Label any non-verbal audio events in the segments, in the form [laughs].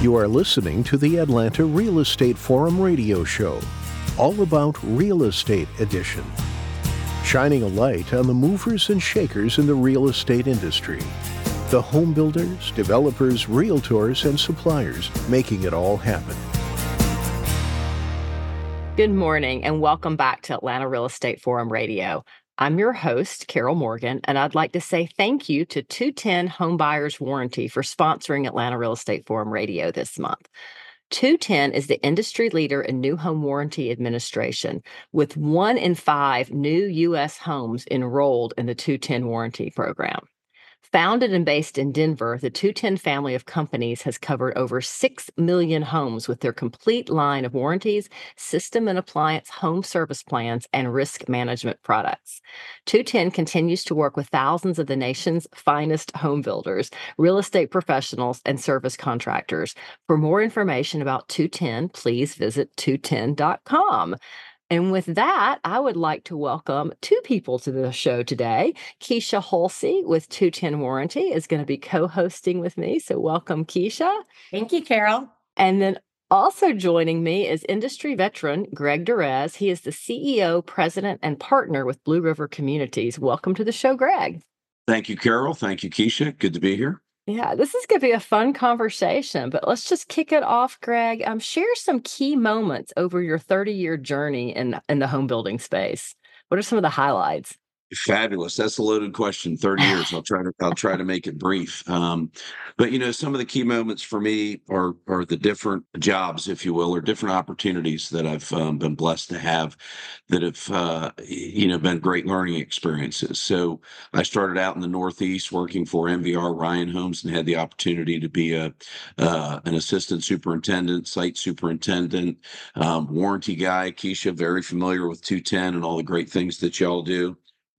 You are listening to the Atlanta Real Estate Forum radio show, all about real estate edition, shining a light on the movers and shakers in the real estate industry. The home builders, developers, realtors, and suppliers making it all happen. Good morning and welcome back to Atlanta Real Estate Forum Radio. I'm your host, Carol Morgan, and I'd like to say thank you to 210 Homebuyers Warranty for sponsoring Atlanta Real Estate Forum Radio this month. 210 is the industry leader in new home warranty administration, with one in five new U.S. homes enrolled in the 210 warranty program. Founded and based in Denver, the 210 family of companies has covered over 6 million homes with their complete line of warranties, system and appliance home service plans, and risk management products. 210 continues to work with thousands of the nation's finest home builders, real estate professionals, and service contractors. For more information about 210, please visit 210.com. And with that, I would like to welcome two people to the show today. Keisha Hulsey with 210 Warranty is going to be co hosting with me. So, welcome, Keisha. Thank you, Carol. And then also joining me is industry veteran Greg Duriez. He is the CEO, president, and partner with Blue River Communities. Welcome to the show, Greg. Thank you, Carol. Thank you, Keisha. Good to be here. Yeah, this is going to be a fun conversation, but let's just kick it off, Greg. Um, share some key moments over your 30 year journey in, in the home building space. What are some of the highlights? Fabulous. That's a loaded question. Thirty [laughs] years. I'll try to. I'll try to make it brief. Um, but you know, some of the key moments for me are are the different jobs, if you will, or different opportunities that I've um, been blessed to have, that have uh, you know been great learning experiences. So I started out in the Northeast working for NVR Ryan Homes and had the opportunity to be a uh, an assistant superintendent, site superintendent, um, warranty guy. Keisha, very familiar with 210 and all the great things that y'all do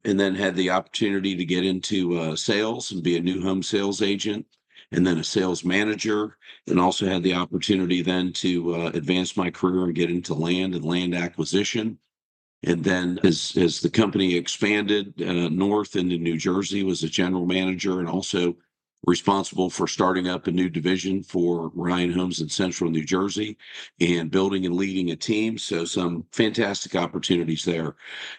and then had the opportunity to get into uh, sales and be a new home sales agent and then a sales manager and also had the opportunity then to uh, advance my career and get into land and land acquisition. And then as as the company expanded uh, north into new jersey was a general manager and also responsible for starting up a new division for Ryan Homes in central New Jersey and building and leading a team. So some fantastic opportunities there.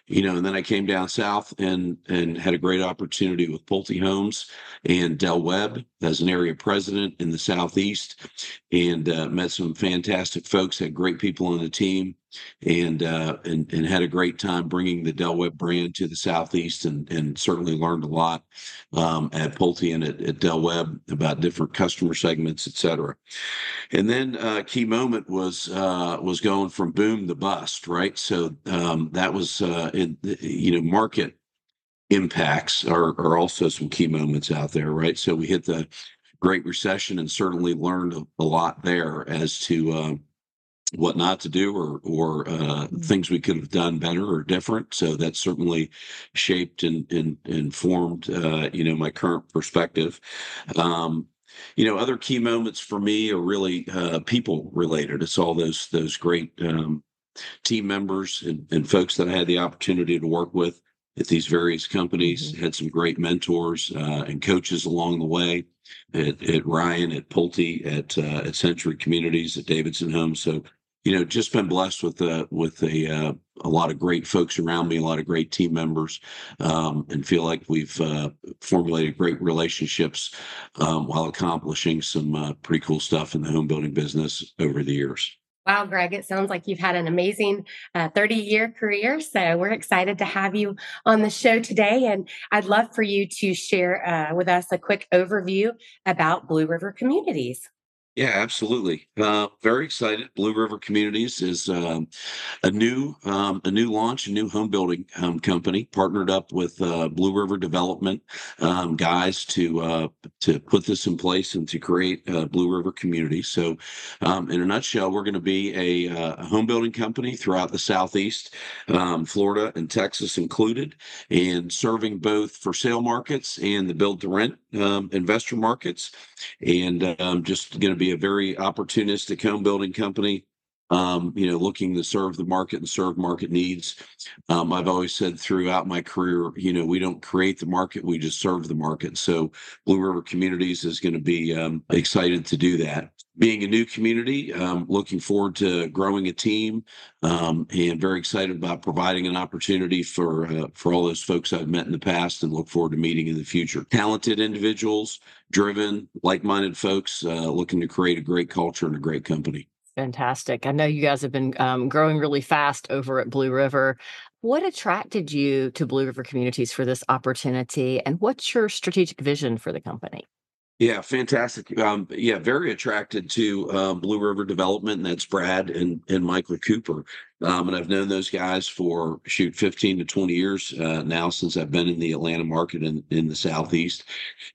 You know, and then I came down south and and had a great opportunity with Pulte Homes and Del Webb as an area president in the southeast and uh, met some fantastic folks, had great people on the team and uh, and and had a great time bringing the Del Webb brand to the southeast, and and certainly learned a lot um, at Pulte and at, at Del Webb about different customer segments, et cetera. And then uh, key moment was uh, was going from boom to bust, right? So um, that was uh, in, you know market impacts are are also some key moments out there, right? So we hit the Great Recession and certainly learned a, a lot there as to uh, what not to do or or uh, mm-hmm. things we could have done better or different. So that certainly shaped and and informed uh, you know my current perspective. Um, you know, other key moments for me are really uh, people related. It's all those those great um, team members and, and folks that I had the opportunity to work with at these various companies. Mm-hmm. Had some great mentors uh, and coaches along the way. At, at Ryan, at Pulte, at uh, at Century Communities, at Davidson Homes. So you know, just been blessed with a with a uh, a lot of great folks around me, a lot of great team members, um, and feel like we've uh, formulated great relationships um, while accomplishing some uh, pretty cool stuff in the home building business over the years. Wow, Greg, it sounds like you've had an amazing 30 uh, year career. So we're excited to have you on the show today. And I'd love for you to share uh, with us a quick overview about Blue River Communities. Yeah, absolutely. Uh, very excited. Blue River Communities is um, a new um, a new launch, a new home building um, company partnered up with uh, Blue River Development um, guys to uh, to put this in place and to create Blue River Communities. So, um, in a nutshell, we're going to be a, uh, a, home building company throughout the southeast, um, Florida and Texas included, and serving both for sale markets and the build to rent investor markets, and just going to be a very opportunistic home building company. Um, you know, looking to serve the market and serve market needs. Um, I've always said throughout my career, you know, we don't create the market, we just serve the market. So Blue River Communities is going to be um, excited to do that. Being a new community, um, looking forward to growing a team, um, and very excited about providing an opportunity for uh, for all those folks I've met in the past, and look forward to meeting in the future. Talented individuals, driven, like-minded folks, uh, looking to create a great culture and a great company. Fantastic. I know you guys have been um, growing really fast over at Blue River. What attracted you to Blue River Communities for this opportunity, and what's your strategic vision for the company? Yeah, fantastic. Um, yeah, very attracted to um, Blue River Development, and that's Brad and and Michael Cooper. Um, and I've known those guys for shoot 15 to 20 years uh, now since I've been in the Atlanta market in, in the Southeast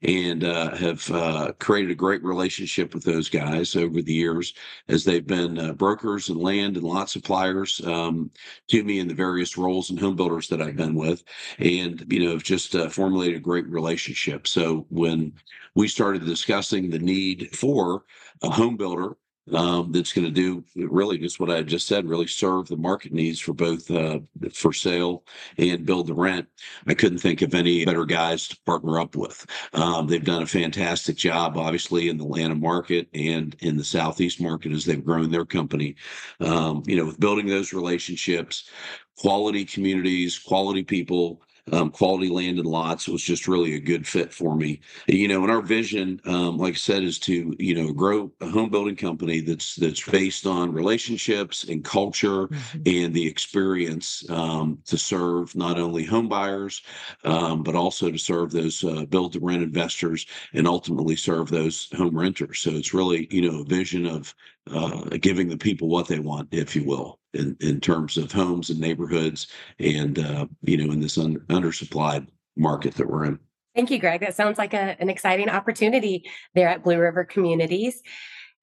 and uh, have uh, created a great relationship with those guys over the years as they've been uh, brokers and land and lot suppliers um, to me in the various roles and home builders that I've been with. And, you know, have just uh, formulated a great relationship. So when we started discussing the need for a home builder um, that's going to do really just what I just said, really serve the market needs for both uh, for sale and build the rent. I couldn't think of any better guys to partner up with. Um, they've done a fantastic job, obviously, in the Atlanta market and in the Southeast market as they've grown their company. Um, you know, with building those relationships, quality communities, quality people um, quality land and lots was just really a good fit for me. You know, and our vision, um, like I said, is to you know grow a home building company that's that's based on relationships and culture mm-hmm. and the experience um, to serve not only home buyers um, but also to serve those uh, build to rent investors and ultimately serve those home renters. So it's really you know a vision of uh, giving the people what they want, if you will, in, in terms of homes and neighborhoods, and uh, you know, in this un- undersupplied market that we're in. Thank you, Greg. That sounds like a, an exciting opportunity there at Blue River Communities.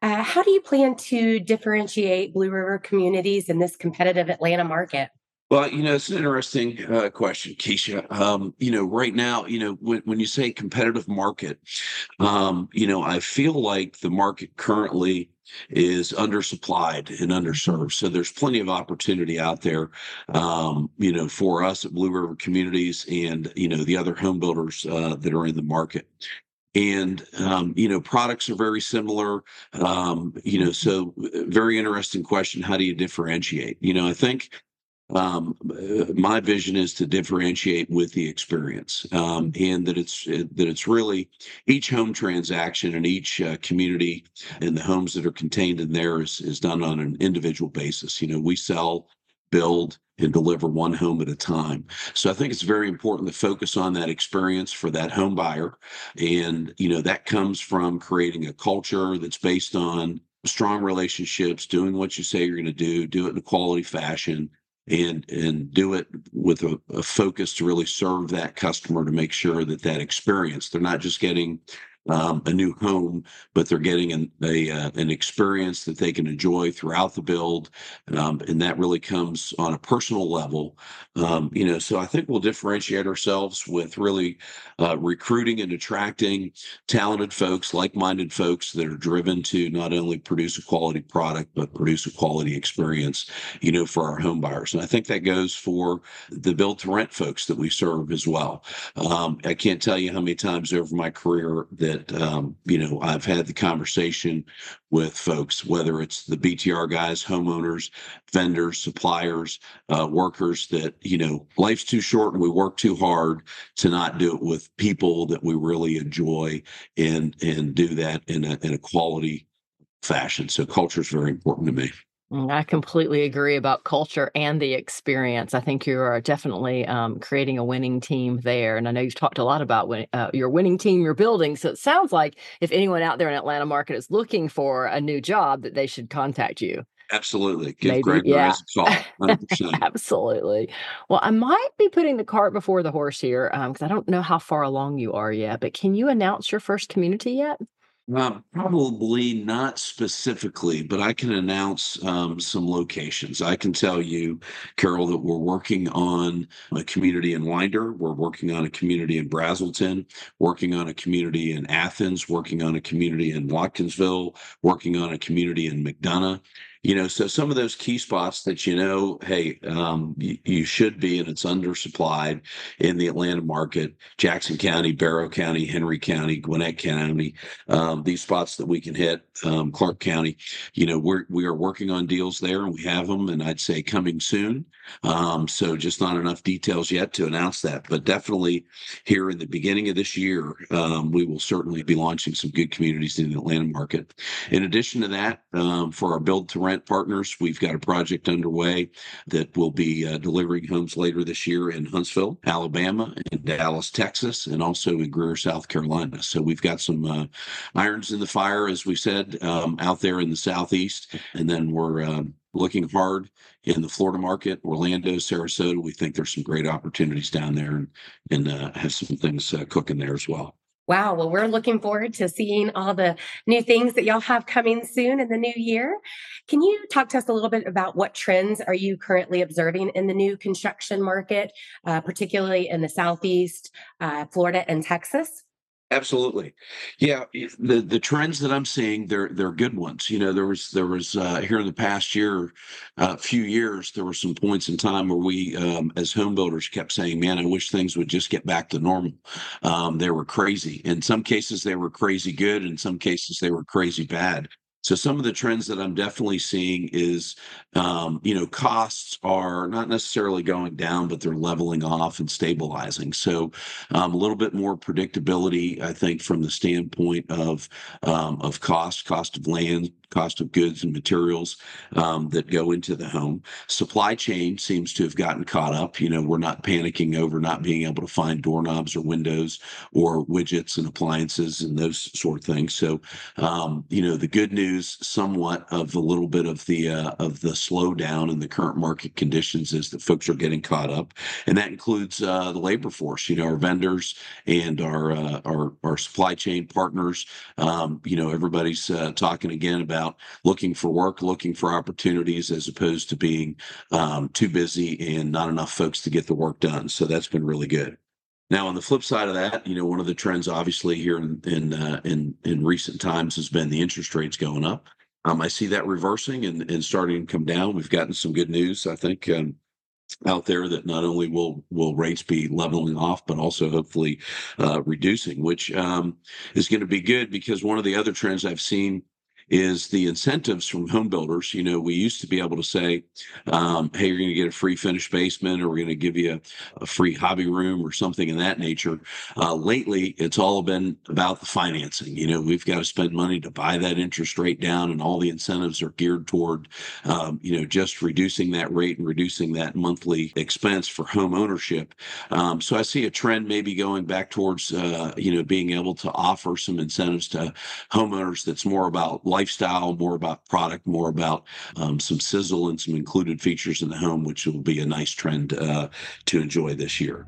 Uh, how do you plan to differentiate Blue River Communities in this competitive Atlanta market? Well, you know, it's an interesting uh, question, Keisha. Um, you know, right now, you know, when, when you say competitive market, um, you know, I feel like the market currently is undersupplied and underserved. So there's plenty of opportunity out there, um, you know, for us at Blue River Communities and you know the other home builders uh, that are in the market. And um, you know, products are very similar. Um, you know, so uh, very interesting question. How do you differentiate? You know, I think um, my vision is to differentiate with the experience um, and that it's that it's really each home transaction and each uh, community and the homes that are contained in there is, is done on an individual basis. You know we sell build and deliver one home at a time. So i think it's very important to focus on that experience for that home buyer. And you know that comes from creating a culture that's based on strong relationships doing what you say you're going to do do it in a quality fashion and and do it with a, a, focus to really serve that customer to make sure that that experience they're not just getting um, a new home, but they're getting an, a, uh, an experience that they can enjoy throughout the build. Um, and that really comes on a personal level. Um, you know, so I think we'll differentiate ourselves with really uh, recruiting and attracting talented folks, like minded folks that are driven to not only produce a quality product, but produce a quality experience, you know, for our home buyers. And I think that goes for the build to rent folks that we serve as well. Um, I can't tell you how many times over my career that that um, you know I've had the conversation with folks, whether it's the BTR guys, homeowners, vendors, suppliers, uh, workers, that you know life's too short and we work too hard to not do it with people that we really enjoy and and do that in a in a quality fashion. So culture is very important to me. Mm, I completely agree about culture and the experience. I think you are definitely um, creating a winning team there. And I know you've talked a lot about when, uh, your winning team you're building. So it sounds like if anyone out there in Atlanta market is looking for a new job, that they should contact you. Absolutely. Give Maybe, Greg yeah. call. [laughs] Absolutely. Well, I might be putting the cart before the horse here because um, I don't know how far along you are yet, but can you announce your first community yet? Uh, probably not specifically, but I can announce um, some locations. I can tell you, Carol, that we're working on a community in Winder. We're working on a community in Braselton, working on a community in Athens, working on a community in Watkinsville, working on a community in McDonough. You know, so some of those key spots that you know, hey, um, you, you should be, and it's undersupplied in the Atlanta market, Jackson County, Barrow County, Henry County, Gwinnett County, um, these spots that we can hit, um, Clarke County, you know, we're we are working on deals there, and we have them, and I'd say coming soon. Um, so just not enough details yet to announce that, but definitely here in the beginning of this year, um, we will certainly be launching some good communities in the Atlanta market. In addition to that, um, for our build to rent partners, we've got a project underway that will be uh, delivering homes later this year in Huntsville, Alabama, in Dallas, Texas, and also in Greer, South Carolina. So we've got some uh, irons in the fire, as we said, um, out there in the southeast, and then we're um, looking hard in the Florida market, Orlando, Sarasota. We think there's some great opportunities down there and, and uh, have some things uh, cooking there as well. Wow. Well, we're looking forward to seeing all the new things that y'all have coming soon in the new year. Can you talk to us a little bit about what trends are you currently observing in the new construction market, uh, particularly in the Southeast, uh, Florida, and Texas? Absolutely. Yeah, the the trends that I'm seeing, they're they're good ones. You know, there was there was uh, here in the past year, a uh, few years, there were some points in time where we, um, as home builders, kept saying, "Man, I wish things would just get back to normal." Um, they were crazy. In some cases, they were crazy good. In some cases, they were crazy bad. So some of the trends that I'm definitely seeing is, um, you know, costs are not necessarily going down, but they're leveling off and stabilizing. So um, a little bit more predictability, I think, from the standpoint of um, of cost, cost of land, cost of goods and materials um, that go into the home. Supply chain seems to have gotten caught up. You know, we're not panicking over not being able to find doorknobs or windows or widgets and appliances and those sort of things. So, um, you know, the good news, somewhat of a little bit of the uh, of the slowdown in the current market conditions, is that folks are getting caught up, and that includes uh, the labor force. You know, our vendors and our uh, our our supply chain partners. Um, you know, everybody's uh, talking again about looking for work, looking for opportunities, as opposed to being um, too busy and not enough folks to get the work done. So that's been really good. Now, on the flip side of that, you know, one of the trends, obviously, here in in uh, in, in recent times has been the interest rates going up. Um, I see that reversing and, and starting to come down. We've gotten some good news, I think, um, out there that not only will will rates be leveling off, but also hopefully uh, reducing, which um, is going to be good because one of the other trends I've seen is the incentives from home builders. You know, we used to be able to say, um, hey, you're going to get a free finished basement or we're going to give you a, a, free hobby room or something in that nature. Uh, lately, it's all been about the financing. You know, we've got to spend money to buy that interest rate down, and all the incentives are geared toward, um, you know, just reducing that rate and reducing that monthly expense for home ownership. Um, so I see a trend maybe going back towards, uh, you know, being able to offer some incentives to homeowners that's more about lifestyle, more about product, more about um, some sizzle and some included features in the home, which will be a nice trend uh, to enjoy this year.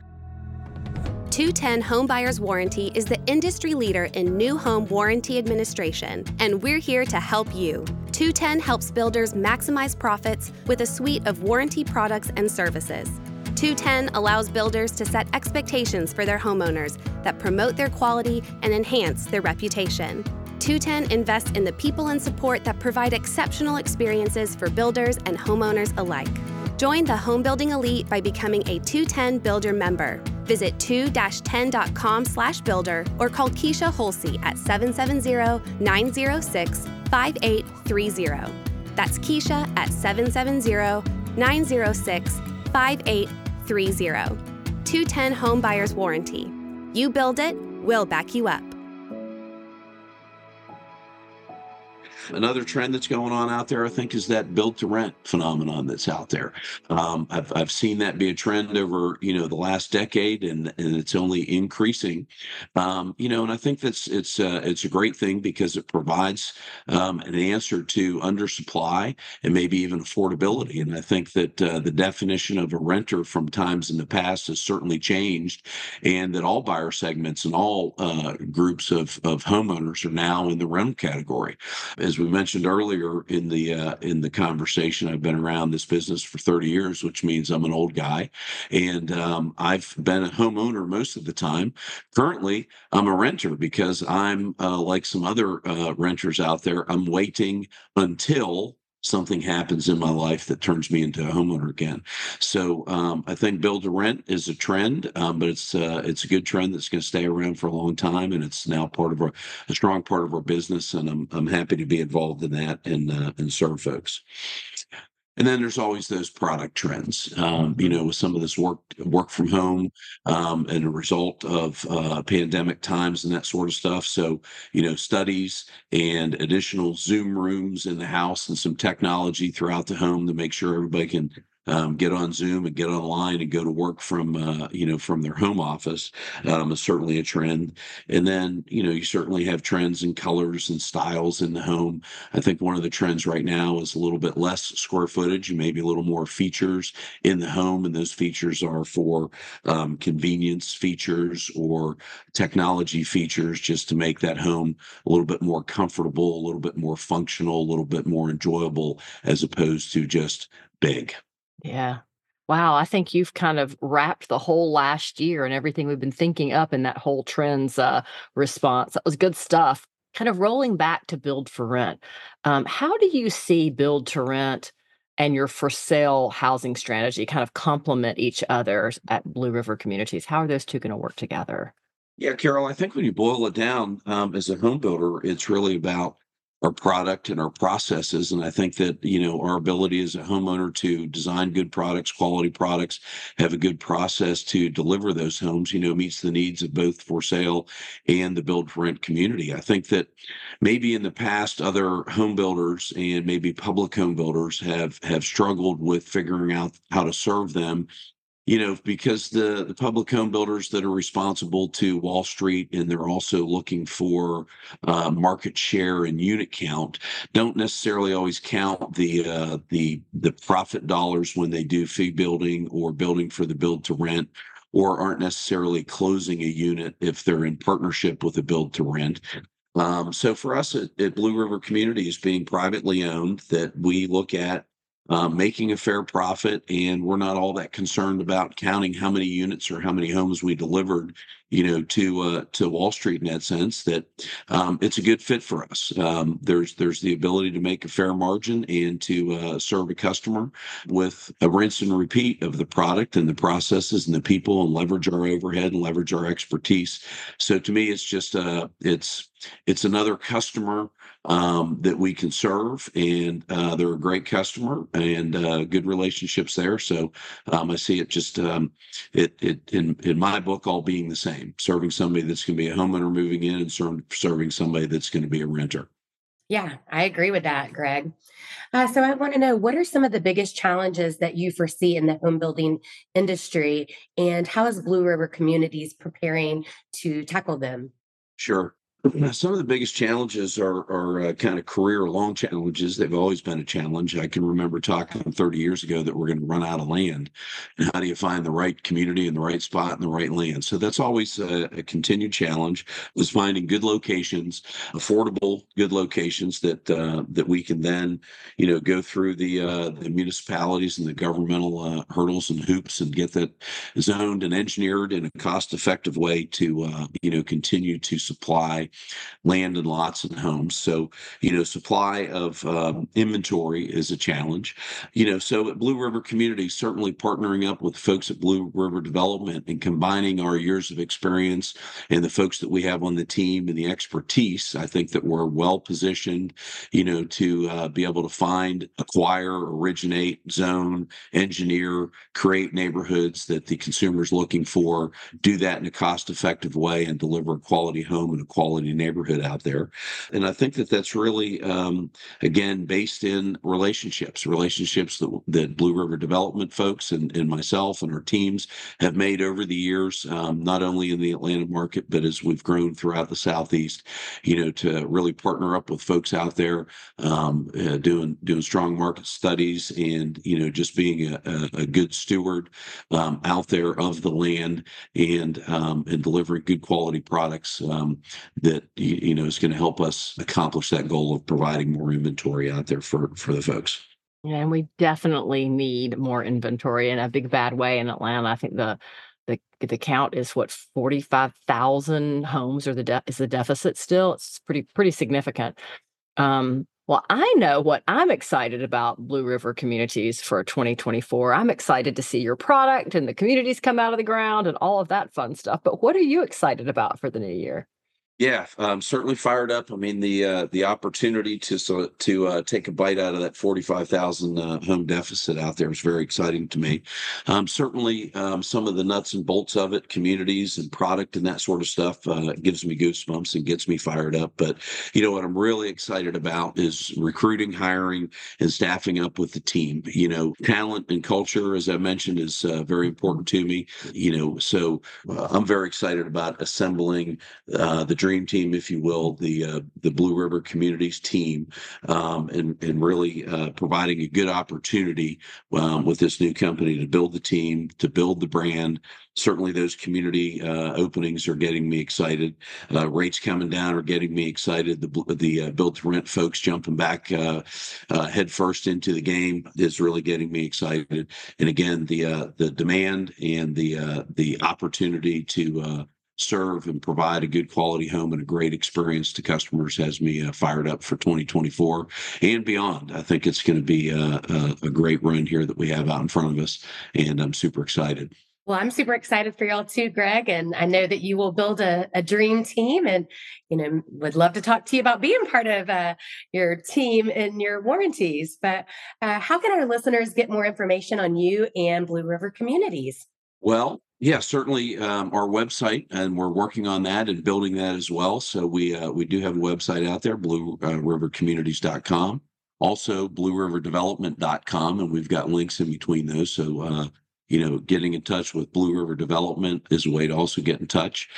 210 Home Buyers Warranty is the industry leader in new home warranty administration, and we're here to help you. 210 helps builders maximize profits with a suite of warranty products and services. 210 allows builders to set expectations for their homeowners that promote their quality and enhance their reputation. 210 invests in the people and support that provide exceptional experiences for builders and homeowners alike. Join the home building elite by becoming a 210 Builder member. Visit 2-10.com slash builder or call Keisha Hulsey at 770-906-5830. That's Keisha at 770-906-5830. 210 Home Buyers Warranty. You build it, we'll back you up. Another trend that's going on out there, I think, is that build to rent phenomenon that's out there. Um, I've, I've seen that be a trend over, you know, the last decade and, and it's only increasing. Um, you know, and I think that's, it's, uh, it's a great thing because it provides um, an answer to undersupply and maybe even affordability. And I think that uh, the definition of a renter from times in the past has certainly changed and that all buyer segments and all uh, groups of, of homeowners are now in the rental category. As as we mentioned earlier in the uh, in the conversation, I've been around this business for 30 years, which means I'm an old guy, and um, I've been a homeowner most of the time. Currently, I'm a renter because I'm uh, like some other uh, renters out there. I'm waiting until something happens in my life that turns me into a homeowner again. So um, I think build to rent is a trend, um, but it's uh, it's a good trend that's going to stay around for a long time, and it's now part of our a strong part of our business, and I'm I'm happy to be involved in that and uh, and serve folks. And then there's always those product trends, um, you know, with some of this work work from home um, and a result of uh, pandemic times and that sort of stuff. So, you know, studies and additional Zoom rooms in the house and some technology throughout the home to make sure everybody can um, get on Zoom and get online and go to work from uh, you know from their home office um, is certainly a trend. And then you know you certainly have trends in colors and styles in the home. I think one of the trends right now is a little bit less square footage, maybe a little more features in the home, and those features are for um, convenience features or technology features, just to make that home a little bit more comfortable, a little bit more functional, a little bit more enjoyable, as opposed to just big. Yeah. Wow. I think you've kind of wrapped the whole last year and everything we've been thinking up in that whole trends uh, response. That was good stuff. Kind of rolling back to build for rent. Um, how do you see build to rent and your for sale housing strategy kind of complement each other at Blue River Communities? How are those two going to work together? Yeah, Carol, I think when you boil it down um, as a home builder, it's really about our product and our processes. And I think that, you know, our ability as a homeowner to design good products, quality products, have a good process to deliver those homes, you know, meets the needs of both for sale and the build for rent community. I think that maybe in the past, other home builders and maybe public home builders have have struggled with figuring out how to serve them you know, because the the public home builders that are responsible to Wall Street and they're also looking for uh, market share and unit count don't necessarily always count the uh, the the profit dollars when they do fee building or building for the build to rent or aren't necessarily closing a unit if they're in partnership with a build to rent. Um, so for us at, at Blue River Communities being privately owned, that we look at um, making a fair profit, and we're not all that concerned about counting how many units or how many homes we delivered, you know, to uh, to Wall Street in that sense. That um, it's a good fit for us. Um, there's there's the ability to make a fair margin and to uh, serve a customer with a rinse and repeat of the product and the processes and the people, and leverage our overhead and leverage our expertise. So to me, it's just uh, it's it's another customer um, that we can serve, and uh, they're a great customer and uh, good relationships there. So um, I see it just um, it it in in my book all being the same, serving somebody that's going to be a homeowner moving in and serve, serving somebody that's going to be a renter. Yeah, I agree with that, Greg. Uh, so I want to know what are some of the biggest challenges that you foresee in the home building industry, and how is Blue River Communities preparing to tackle them? Sure. Some of the biggest challenges are, are uh, kind of career long challenges. They've always been a challenge. I can remember talking 30 years ago that we're going to run out of land. And how do you find the right community and the right spot and the right land? So that's always a, a continued challenge was finding good locations, affordable, good locations that uh, that we can then, you know, go through the uh, the municipalities and the governmental uh, hurdles and hoops and get that zoned and engineered in a cost effective way to, uh, you know, continue to supply land and lots and homes. So, you know, supply of um, inventory is a challenge. You know, so at Blue River Community, certainly partnering up with folks at Blue River Development and combining our years of experience and the folks that we have on the team and the expertise, I think that we're well positioned, you know, to uh, be able to find, acquire, originate, zone, engineer, create neighborhoods that the consumer is looking for, do that in a cost effective way, and deliver a quality home and a quality neighborhood out there. And I think that that's really, um, again, based in relationships, relationships that, that Blue River Development folks and, and myself and our teams have made over the years, um, not only in the Atlanta market, but as we've grown throughout the Southeast, you know, to really partner up with folks out there um, uh, doing doing strong market studies and, you know, just being a, a, a good steward um, out there of the land and um, and delivering good quality products um, that you know is going to help us accomplish that goal of providing more inventory out there for for the folks. Yeah, and we definitely need more inventory in a big bad way in Atlanta. I think the the the count is what forty five thousand homes or the de- is the deficit still. It's pretty pretty significant. Um, Well, I know what I'm excited about Blue River Communities for 2024. I'm excited to see your product and the communities come out of the ground and all of that fun stuff. But what are you excited about for the new year? Yeah, um, certainly fired up. I mean, the uh, the opportunity to so, to uh, take a bite out of that forty five thousand uh, home deficit out there is very exciting to me. Um, certainly, um, some of the nuts and bolts of it, communities and product and that sort of stuff, uh, gives me goosebumps and gets me fired up. But you know what I'm really excited about is recruiting, hiring, and staffing up with the team. You know, talent and culture, as I mentioned, is uh, very important to me. You know, so uh, I'm very excited about assembling the dream team, if you will, the uh, the Blue River Communities team, um, and and really uh, providing a good opportunity um, with this new company to build the team, to build the brand. Certainly, those community uh, openings are getting me excited. Uh, rates coming down are getting me excited. The the uh, build to rent folks jumping back uh, head first into the game is really getting me excited. And again, the the demand and the the opportunity to serve and provide a good quality home and a great experience to customers has me uh, fired up for 2024 and beyond. I think it's going to be a, a, a, great run here that we have out in front of us, and I'm super excited. Well, I'm super excited for y'all too, Greg, and I know that you will build a, a dream team, and you know would love to talk to you about being part of uh, your team and your warranties. But uh, how can our listeners get more information on you and Blue River Communities? Well, yeah, certainly um, our website, and we're working on that and building that as well. So we uh, we do have a website out there, Blue uh, also BlueRiverDevelopment.com, and we've got links in between those. So uh, you know, getting in touch with Blue River Development is a way to also get in touch.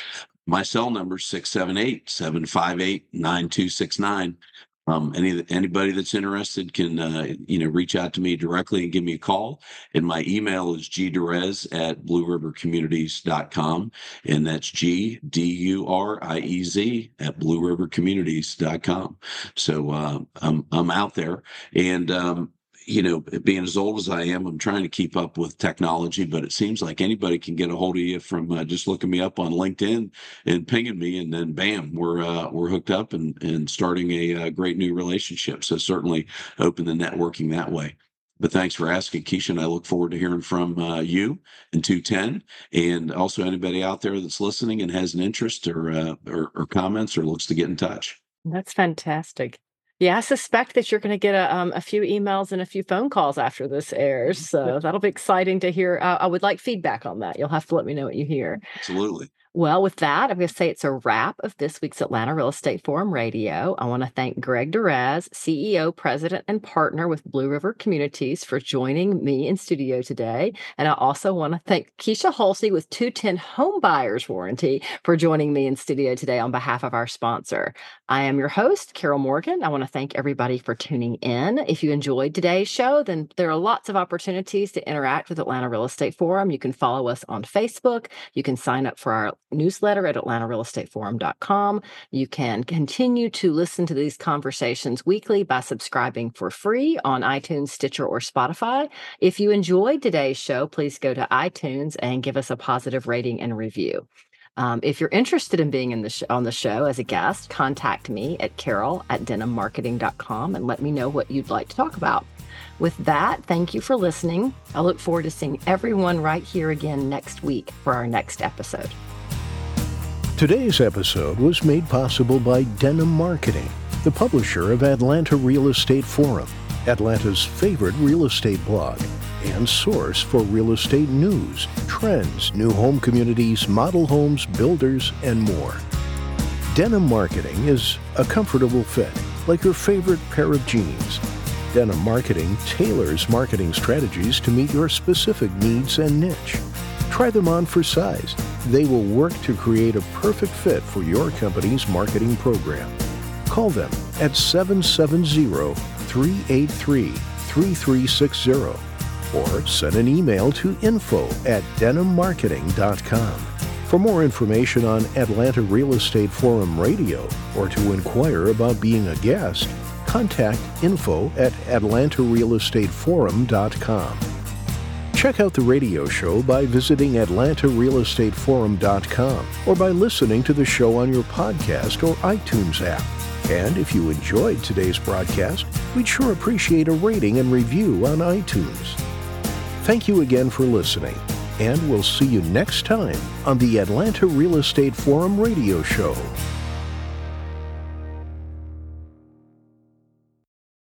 My cell number is 678 758 9269 um, any anybody that's interested can uh, you know reach out to me directly and give me a call. And my email is gduriez at bluerivercommunities.com. And that's G D U R I E Z at bluerivercommunities.com. So uh, I'm I'm out there. And um, you know, being as old as I am, I'm trying to keep up with technology, but it seems like anybody can get a hold of you from uh, just looking me up on LinkedIn and pinging me, and then bam, we're uh, we're hooked up and and starting a, uh, great new relationship. So certainly open the networking that way. But thanks for asking, Keisha, and I look forward to hearing from uh, you in 210, and also anybody out there that's listening and has an interest or, uh, or, or comments or looks to get in touch. That's fantastic. Yeah, I suspect that you're going to get a, um, a few emails and a few phone calls after this airs. [laughs] So that'll be exciting to hear. Uh, I would like feedback on that. You'll have to let me know what you hear. Absolutely. Well, with that, I'm going to say it's a wrap of this week's Atlanta Real Estate Forum Radio. I want to thank Greg Duriez, CEO, President, and Partner with Blue River Communities, for joining me in studio today. And I also want to thank Keisha Hulsey with 210 Home Buyers Warranty for joining me in studio today on behalf of our sponsor. I am your host, Carol Morgan. I want to thank everybody for tuning in. If you enjoyed today's show, then there are lots of opportunities to interact with Atlanta Real Estate Forum. You can follow us on Facebook. You can sign up for our newsletter at atlantarealestateforum.com. You can continue to listen to these conversations weekly by subscribing for free on iTunes, Stitcher, or Spotify. If you enjoyed today's show, please go to iTunes and give us a positive rating and review. Um, if you're interested in being in the sh- on the show as a guest, contact me at carol at denimmarketing.com and let me know what you'd like to talk about. With that, thank you for listening. I look forward to seeing everyone right here again next week for our next episode. Today's episode was made possible by Denim Marketing, the publisher of Atlanta Real Estate Forum, Atlanta's favorite real estate blog and source for real estate news, trends, new home communities, model homes, builders, and more. Denim Marketing is a comfortable fit, like your favorite pair of jeans. Denim Marketing tailors marketing strategies to meet your specific needs and niche. Try them on for size. They will work to create a perfect fit for your company's marketing program. Call them at 770 383 3360 or send an email to info at denimmarketing.com. For more information on Atlanta Real Estate Forum Radio or to inquire about being a guest, contact info at atlantarealestateforum.com. Check out the radio show by visiting atlantarealestateforum.com or by listening to the show on your podcast or iTunes app. And if you enjoyed today's broadcast, we'd sure appreciate a rating and review on iTunes. Thank you again for listening, and we'll see you next time on the Atlanta Real Estate Forum radio show.